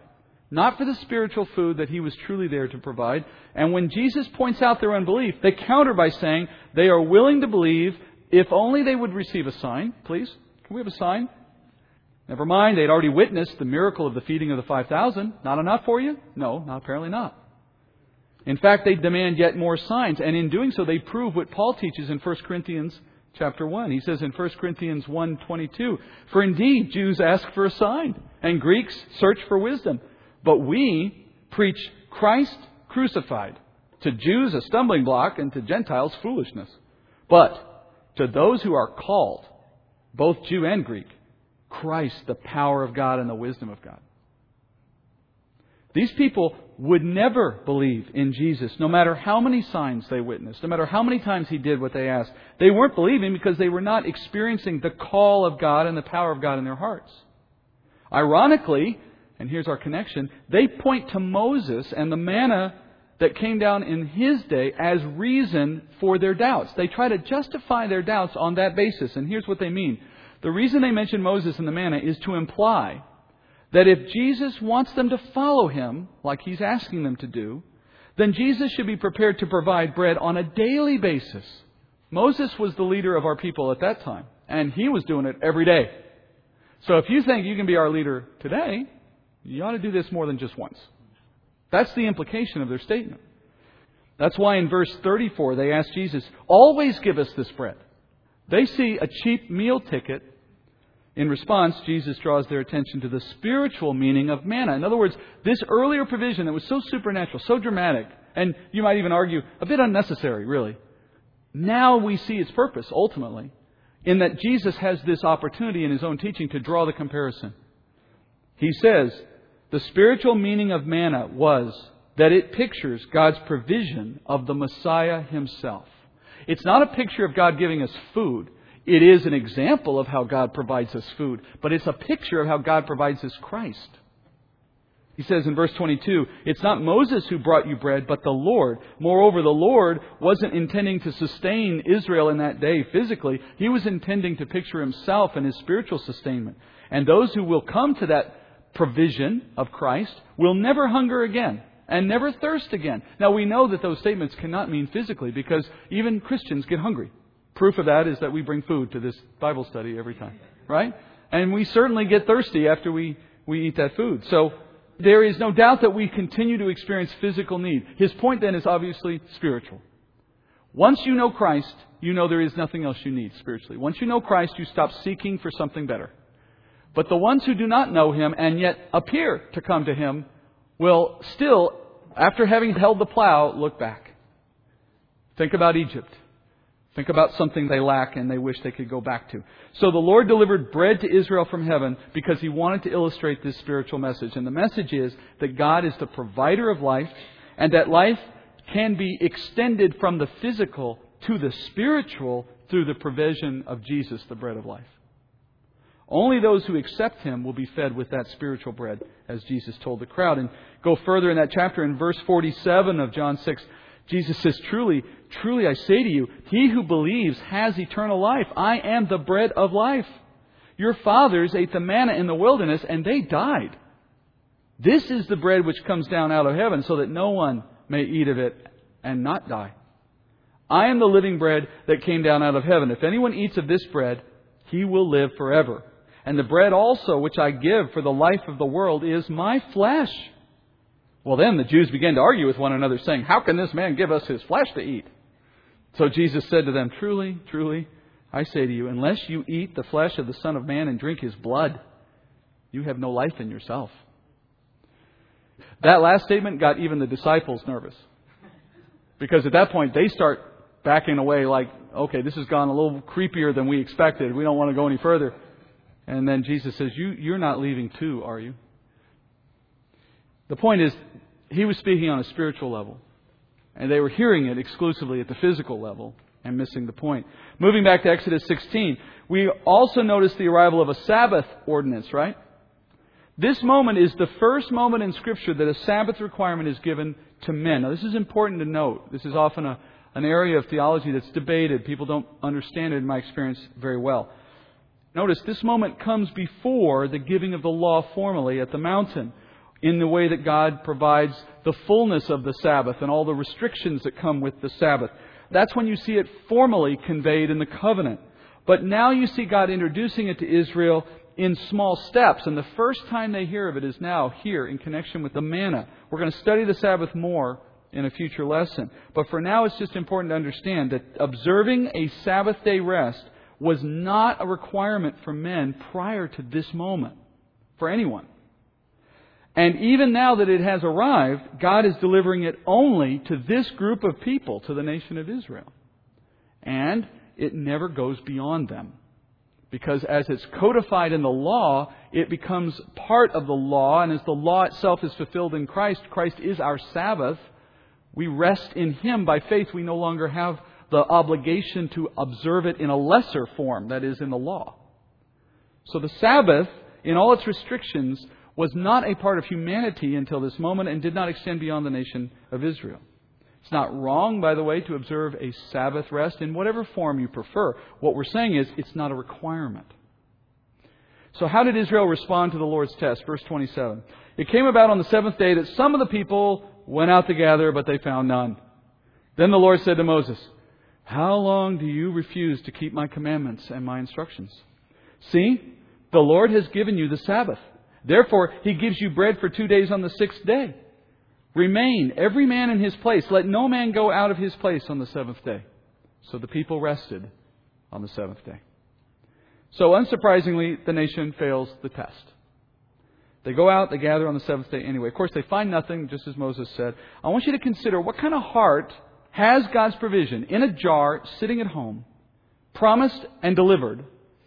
not for the spiritual food that he was truly there to provide. And when Jesus points out their unbelief, they counter by saying they are willing to believe if only they would receive a sign. Please, can we have a sign? Never mind, they'd already witnessed the miracle of the feeding of the 5,000. Not enough for you? No, not, apparently not. In fact, they demand yet more signs, and in doing so, they prove what Paul teaches in 1 Corinthians chapter 1. He says in 1 Corinthians 1:22, "For indeed Jews ask for a sign, and Greeks search for wisdom, but we preach Christ crucified, to Jews a stumbling block and to Gentiles foolishness. But to those who are called, both Jew and Greek, Christ the power of God and the wisdom of God." These people would never believe in Jesus, no matter how many signs they witnessed, no matter how many times he did what they asked. They weren't believing because they were not experiencing the call of God and the power of God in their hearts. Ironically, and here's our connection, they point to Moses and the manna that came down in his day as reason for their doubts. They try to justify their doubts on that basis, and here's what they mean. The reason they mention Moses and the manna is to imply that if Jesus wants them to follow him, like he's asking them to do, then Jesus should be prepared to provide bread on a daily basis. Moses was the leader of our people at that time, and he was doing it every day. So if you think you can be our leader today, you ought to do this more than just once. That's the implication of their statement. That's why in verse 34 they ask Jesus, always give us this bread. They see a cheap meal ticket in response, Jesus draws their attention to the spiritual meaning of manna. In other words, this earlier provision that was so supernatural, so dramatic, and you might even argue a bit unnecessary, really. Now we see its purpose, ultimately, in that Jesus has this opportunity in his own teaching to draw the comparison. He says, the spiritual meaning of manna was that it pictures God's provision of the Messiah himself. It's not a picture of God giving us food. It is an example of how God provides us food, but it's a picture of how God provides us Christ. He says in verse 22, It's not Moses who brought you bread, but the Lord. Moreover, the Lord wasn't intending to sustain Israel in that day physically. He was intending to picture himself and his spiritual sustainment. And those who will come to that provision of Christ will never hunger again and never thirst again. Now, we know that those statements cannot mean physically because even Christians get hungry. Proof of that is that we bring food to this Bible study every time, right? And we certainly get thirsty after we, we eat that food. So there is no doubt that we continue to experience physical need. His point then is obviously spiritual. Once you know Christ, you know there is nothing else you need spiritually. Once you know Christ, you stop seeking for something better. But the ones who do not know Him and yet appear to come to Him will still, after having held the plow, look back. Think about Egypt. Think about something they lack and they wish they could go back to. So the Lord delivered bread to Israel from heaven because he wanted to illustrate this spiritual message. And the message is that God is the provider of life and that life can be extended from the physical to the spiritual through the provision of Jesus, the bread of life. Only those who accept him will be fed with that spiritual bread, as Jesus told the crowd. And go further in that chapter in verse 47 of John 6. Jesus says, Truly, truly I say to you, he who believes has eternal life. I am the bread of life. Your fathers ate the manna in the wilderness and they died. This is the bread which comes down out of heaven so that no one may eat of it and not die. I am the living bread that came down out of heaven. If anyone eats of this bread, he will live forever. And the bread also which I give for the life of the world is my flesh. Well, then the Jews began to argue with one another, saying, How can this man give us his flesh to eat? So Jesus said to them, Truly, truly, I say to you, unless you eat the flesh of the Son of Man and drink his blood, you have no life in yourself. That last statement got even the disciples nervous. Because at that point, they start backing away like, okay, this has gone a little creepier than we expected. We don't want to go any further. And then Jesus says, you, You're not leaving too, are you? The point is, he was speaking on a spiritual level, and they were hearing it exclusively at the physical level and missing the point. Moving back to Exodus 16, we also notice the arrival of a Sabbath ordinance, right? This moment is the first moment in Scripture that a Sabbath requirement is given to men. Now, this is important to note. This is often a, an area of theology that's debated. People don't understand it, in my experience, very well. Notice this moment comes before the giving of the law formally at the mountain in the way that God provides the fullness of the Sabbath and all the restrictions that come with the Sabbath. That's when you see it formally conveyed in the covenant. But now you see God introducing it to Israel in small steps, and the first time they hear of it is now here in connection with the manna. We're going to study the Sabbath more in a future lesson. But for now, it's just important to understand that observing a Sabbath day rest was not a requirement for men prior to this moment, for anyone. And even now that it has arrived, God is delivering it only to this group of people, to the nation of Israel. And it never goes beyond them. Because as it's codified in the law, it becomes part of the law, and as the law itself is fulfilled in Christ, Christ is our Sabbath. We rest in Him by faith. We no longer have the obligation to observe it in a lesser form, that is, in the law. So the Sabbath, in all its restrictions, was not a part of humanity until this moment and did not extend beyond the nation of Israel. It's not wrong, by the way, to observe a Sabbath rest in whatever form you prefer. What we're saying is it's not a requirement. So, how did Israel respond to the Lord's test? Verse 27. It came about on the seventh day that some of the people went out to gather, but they found none. Then the Lord said to Moses, How long do you refuse to keep my commandments and my instructions? See, the Lord has given you the Sabbath. Therefore, he gives you bread for two days on the sixth day. Remain, every man in his place. Let no man go out of his place on the seventh day. So the people rested on the seventh day. So, unsurprisingly, the nation fails the test. They go out, they gather on the seventh day anyway. Of course, they find nothing, just as Moses said. I want you to consider what kind of heart has God's provision in a jar, sitting at home, promised and delivered,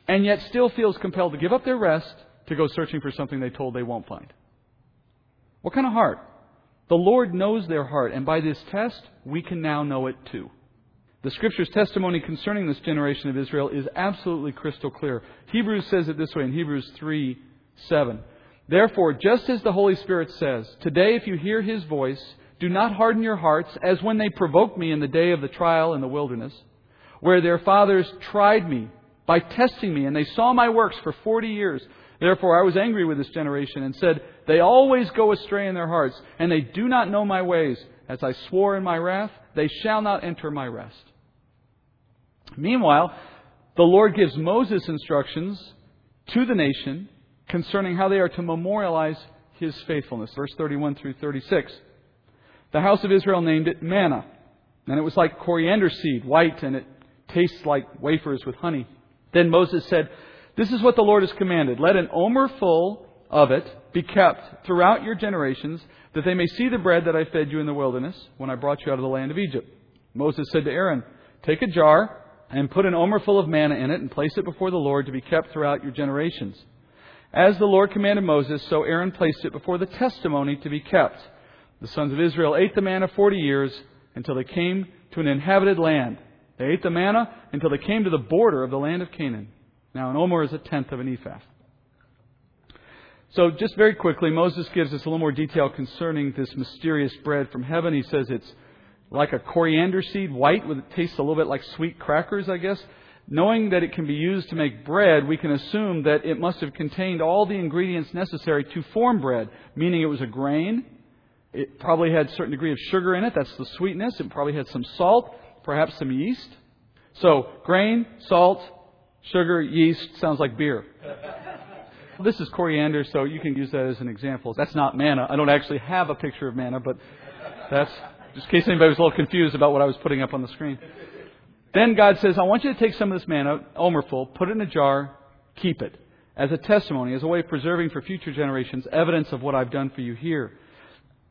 and yet still feels compelled to give up their rest to go searching for something they told they won't find. What kind of heart? The Lord knows their heart, and by this test, we can now know it too. The Scripture's testimony concerning this generation of Israel is absolutely crystal clear. Hebrews says it this way in Hebrews 3 7. Therefore, just as the Holy Spirit says, Today, if you hear his voice, do not harden your hearts as when they provoked me in the day of the trial in the wilderness, where their fathers tried me by testing me, and they saw my works for forty years. Therefore I was angry with this generation and said, They always go astray in their hearts, and they do not know my ways. As I swore in my wrath, they shall not enter my rest. Meanwhile, the Lord gives Moses instructions to the nation concerning how they are to memorialize his faithfulness. Verse 31 through 36. The house of Israel named it manna, and it was like coriander seed, white, and it tastes like wafers with honey. Then Moses said, this is what the Lord has commanded. Let an omer full of it be kept throughout your generations, that they may see the bread that I fed you in the wilderness when I brought you out of the land of Egypt. Moses said to Aaron, Take a jar and put an omer full of manna in it and place it before the Lord to be kept throughout your generations. As the Lord commanded Moses, so Aaron placed it before the testimony to be kept. The sons of Israel ate the manna forty years until they came to an inhabited land. They ate the manna until they came to the border of the land of Canaan. Now, an omer is a tenth of an ephah. So, just very quickly, Moses gives us a little more detail concerning this mysterious bread from heaven. He says it's like a coriander seed, white, with it tastes a little bit like sweet crackers, I guess. Knowing that it can be used to make bread, we can assume that it must have contained all the ingredients necessary to form bread, meaning it was a grain. It probably had a certain degree of sugar in it. That's the sweetness. It probably had some salt, perhaps some yeast. So, grain, salt, Sugar, yeast, sounds like beer. this is coriander, so you can use that as an example. That's not manna. I don't actually have a picture of manna, but that's just in case anybody was a little confused about what I was putting up on the screen. Then God says, I want you to take some of this manna, omerful, put it in a jar, keep it as a testimony, as a way of preserving for future generations evidence of what I've done for you here.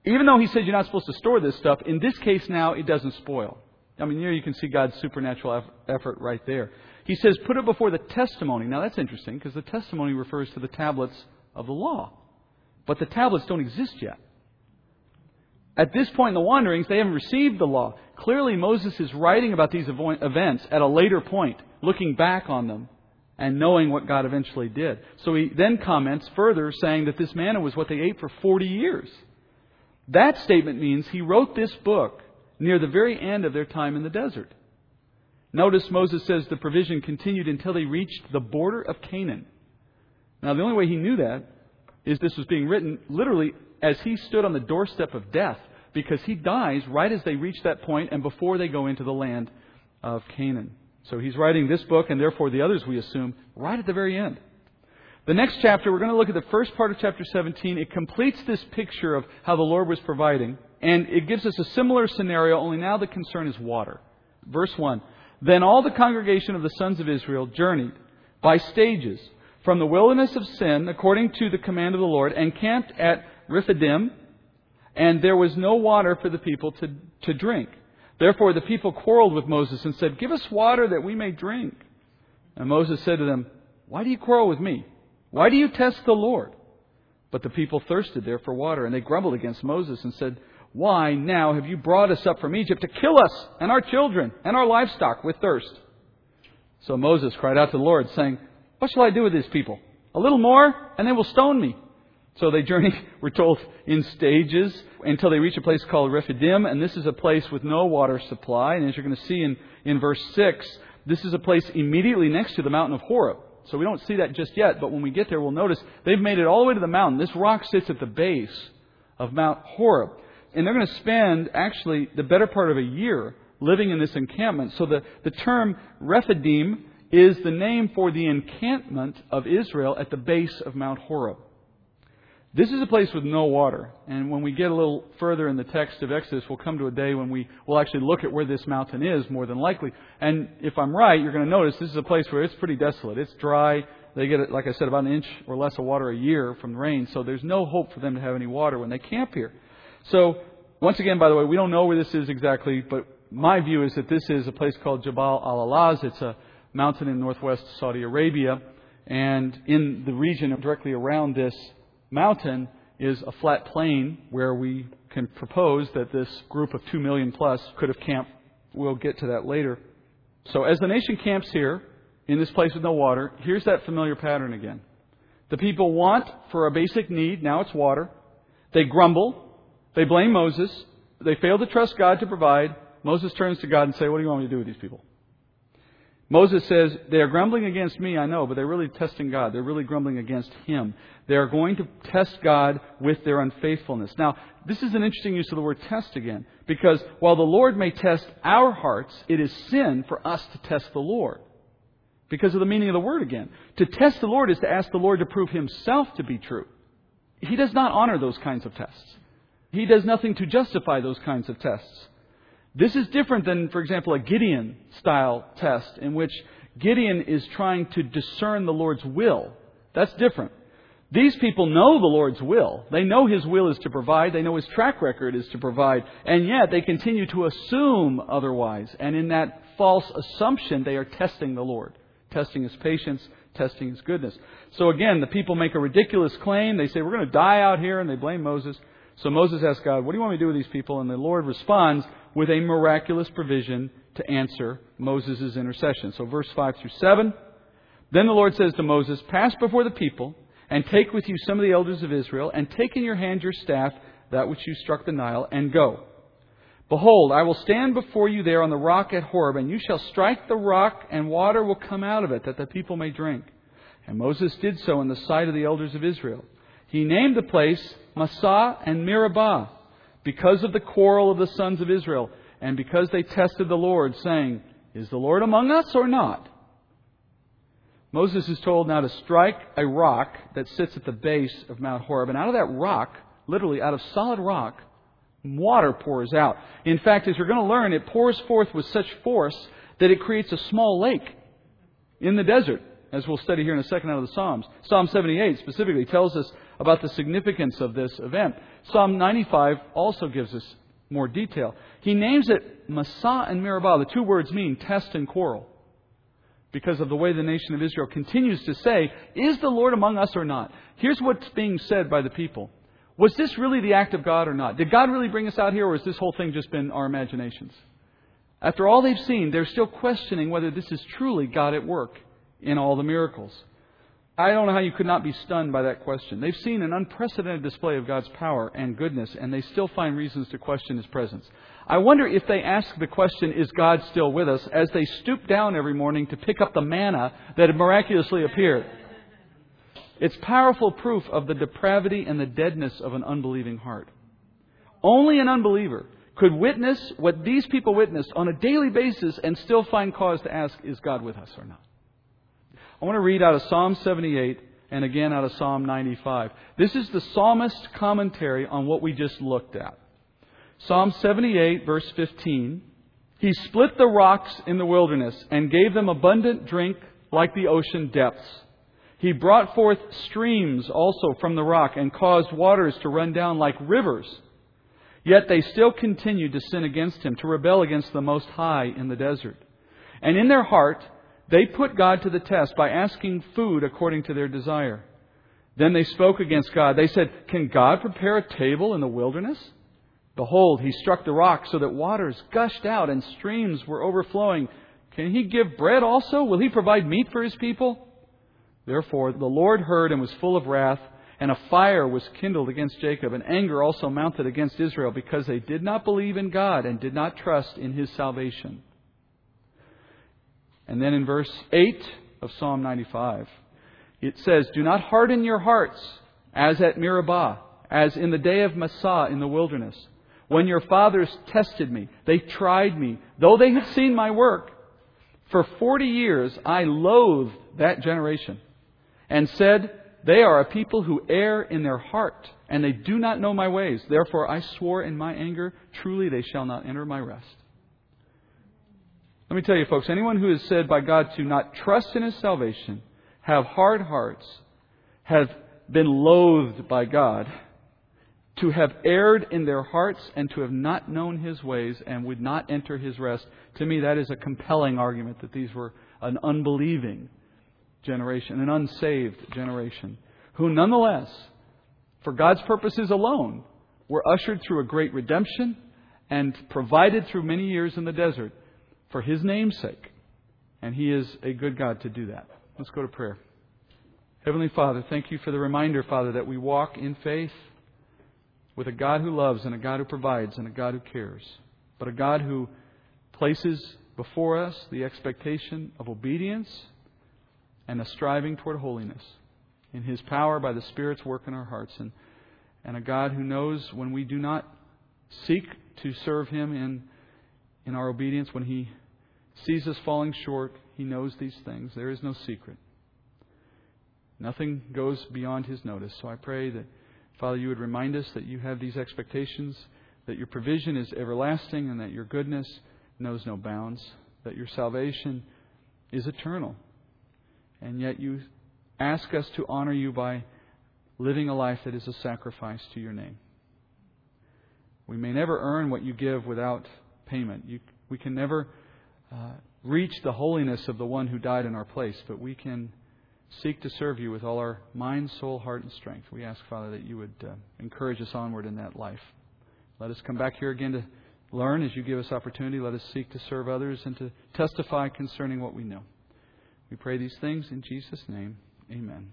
Even though he said you're not supposed to store this stuff, in this case now it doesn't spoil. I mean, here you can see God's supernatural effort right there. He says, put it before the testimony. Now that's interesting because the testimony refers to the tablets of the law. But the tablets don't exist yet. At this point in the wanderings, they haven't received the law. Clearly, Moses is writing about these events at a later point, looking back on them and knowing what God eventually did. So he then comments further saying that this manna was what they ate for 40 years. That statement means he wrote this book near the very end of their time in the desert. Notice Moses says the provision continued until they reached the border of Canaan. Now, the only way he knew that is this was being written literally as he stood on the doorstep of death, because he dies right as they reach that point and before they go into the land of Canaan. So he's writing this book, and therefore the others, we assume, right at the very end. The next chapter, we're going to look at the first part of chapter 17. It completes this picture of how the Lord was providing, and it gives us a similar scenario, only now the concern is water. Verse 1 Then all the congregation of the sons of Israel journeyed by stages from the wilderness of Sin, according to the command of the Lord, and camped at Rephidim, and there was no water for the people to, to drink. Therefore the people quarreled with Moses and said, Give us water that we may drink. And Moses said to them, Why do you quarrel with me? Why do you test the Lord? But the people thirsted there for water, and they grumbled against Moses and said, Why now have you brought us up from Egypt to kill us and our children and our livestock with thirst? So Moses cried out to the Lord, saying, What shall I do with these people? A little more, and they will stone me. So they journey, we're told, in stages until they reach a place called Rephidim, and this is a place with no water supply. And as you're going to see in, in verse 6, this is a place immediately next to the mountain of Horeb. So we don't see that just yet, but when we get there, we'll notice they've made it all the way to the mountain. This rock sits at the base of Mount Horeb. And they're going to spend actually the better part of a year living in this encampment. So the, the term Rephidim is the name for the encampment of Israel at the base of Mount Horeb. This is a place with no water. And when we get a little further in the text of Exodus, we'll come to a day when we will actually look at where this mountain is, more than likely. And if I'm right, you're going to notice this is a place where it's pretty desolate. It's dry. They get, like I said, about an inch or less of water a year from the rain. So there's no hope for them to have any water when they camp here. So, once again, by the way, we don't know where this is exactly, but my view is that this is a place called Jabal al Lawz. It's a mountain in northwest Saudi Arabia. And in the region directly around this mountain is a flat plain where we can propose that this group of 2 million plus could have camped. We'll get to that later. So, as the nation camps here, in this place with no water, here's that familiar pattern again. The people want for a basic need, now it's water. They grumble. They blame Moses. They fail to trust God to provide. Moses turns to God and says, What do you want me to do with these people? Moses says, They are grumbling against me, I know, but they're really testing God. They're really grumbling against Him. They are going to test God with their unfaithfulness. Now, this is an interesting use of the word test again, because while the Lord may test our hearts, it is sin for us to test the Lord. Because of the meaning of the word again. To test the Lord is to ask the Lord to prove Himself to be true. He does not honor those kinds of tests. He does nothing to justify those kinds of tests. This is different than, for example, a Gideon style test in which Gideon is trying to discern the Lord's will. That's different. These people know the Lord's will. They know His will is to provide. They know His track record is to provide. And yet they continue to assume otherwise. And in that false assumption, they are testing the Lord, testing His patience, testing His goodness. So again, the people make a ridiculous claim. They say, We're going to die out here, and they blame Moses. So Moses asks God, What do you want me to do with these people? And the Lord responds with a miraculous provision to answer Moses' intercession. So verse 5 through 7. Then the Lord says to Moses, Pass before the people, and take with you some of the elders of Israel, and take in your hand your staff, that which you struck the Nile, and go. Behold, I will stand before you there on the rock at Horeb, and you shall strike the rock, and water will come out of it, that the people may drink. And Moses did so in the sight of the elders of Israel. He named the place Massah and Meribah because of the quarrel of the sons of Israel, and because they tested the Lord, saying, Is the Lord among us or not? Moses is told now to strike a rock that sits at the base of Mount Horeb, and out of that rock, literally out of solid rock, water pours out. In fact, as you're going to learn, it pours forth with such force that it creates a small lake in the desert, as we'll study here in a second out of the Psalms. Psalm 78 specifically tells us about the significance of this event. Psalm 95 also gives us more detail. He names it Massah and Meribah. The two words mean test and quarrel. Because of the way the nation of Israel continues to say, Is the Lord among us or not? Here's what's being said by the people. Was this really the act of God or not? Did God really bring us out here, or has this whole thing just been our imaginations? After all they've seen, they're still questioning whether this is truly God at work in all the miracles. I don't know how you could not be stunned by that question. They've seen an unprecedented display of God's power and goodness, and they still find reasons to question His presence. I wonder if they ask the question, Is God still with us? as they stoop down every morning to pick up the manna that had miraculously appeared. It's powerful proof of the depravity and the deadness of an unbelieving heart. Only an unbeliever could witness what these people witnessed on a daily basis and still find cause to ask, Is God with us or not? I want to read out of Psalm 78 and again out of Psalm 95. This is the psalmist's commentary on what we just looked at. Psalm 78, verse 15. He split the rocks in the wilderness and gave them abundant drink like the ocean depths. He brought forth streams also from the rock and caused waters to run down like rivers. Yet they still continued to sin against him, to rebel against the Most High in the desert. And in their heart, they put God to the test by asking food according to their desire. Then they spoke against God. They said, Can God prepare a table in the wilderness? Behold, he struck the rock so that waters gushed out and streams were overflowing. Can he give bread also? Will he provide meat for his people? Therefore, the Lord heard and was full of wrath, and a fire was kindled against Jacob, and anger also mounted against Israel, because they did not believe in God and did not trust in his salvation. And then in verse 8 of Psalm 95, it says, Do not harden your hearts as at Meribah, as in the day of Massah in the wilderness, when your fathers tested me. They tried me, though they had seen my work. For forty years I loathed that generation and said, They are a people who err in their heart, and they do not know my ways. Therefore I swore in my anger, Truly they shall not enter my rest. Let me tell you, folks, anyone who is said by God to not trust in his salvation, have hard hearts, have been loathed by God, to have erred in their hearts, and to have not known his ways and would not enter his rest, to me that is a compelling argument that these were an unbelieving generation, an unsaved generation, who nonetheless, for God's purposes alone, were ushered through a great redemption and provided through many years in the desert for His name's sake. And He is a good God to do that. Let's go to prayer. Heavenly Father, thank you for the reminder, Father, that we walk in faith with a God who loves and a God who provides and a God who cares, but a God who places before us the expectation of obedience and a striving toward holiness in His power by the Spirit's work in our hearts, and, and a God who knows when we do not seek to serve Him in, in our obedience, when He sees us falling short. He knows these things. There is no secret. Nothing goes beyond His notice. So I pray that, Father, you would remind us that you have these expectations, that your provision is everlasting, and that your goodness knows no bounds, that your salvation is eternal. And yet you ask us to honor you by living a life that is a sacrifice to your name. We may never earn what you give without payment. You, we can never uh, reach the holiness of the one who died in our place, but we can seek to serve you with all our mind, soul, heart, and strength. We ask, Father, that you would uh, encourage us onward in that life. Let us come back here again to learn as you give us opportunity. Let us seek to serve others and to testify concerning what we know. We pray these things in Jesus' name. Amen.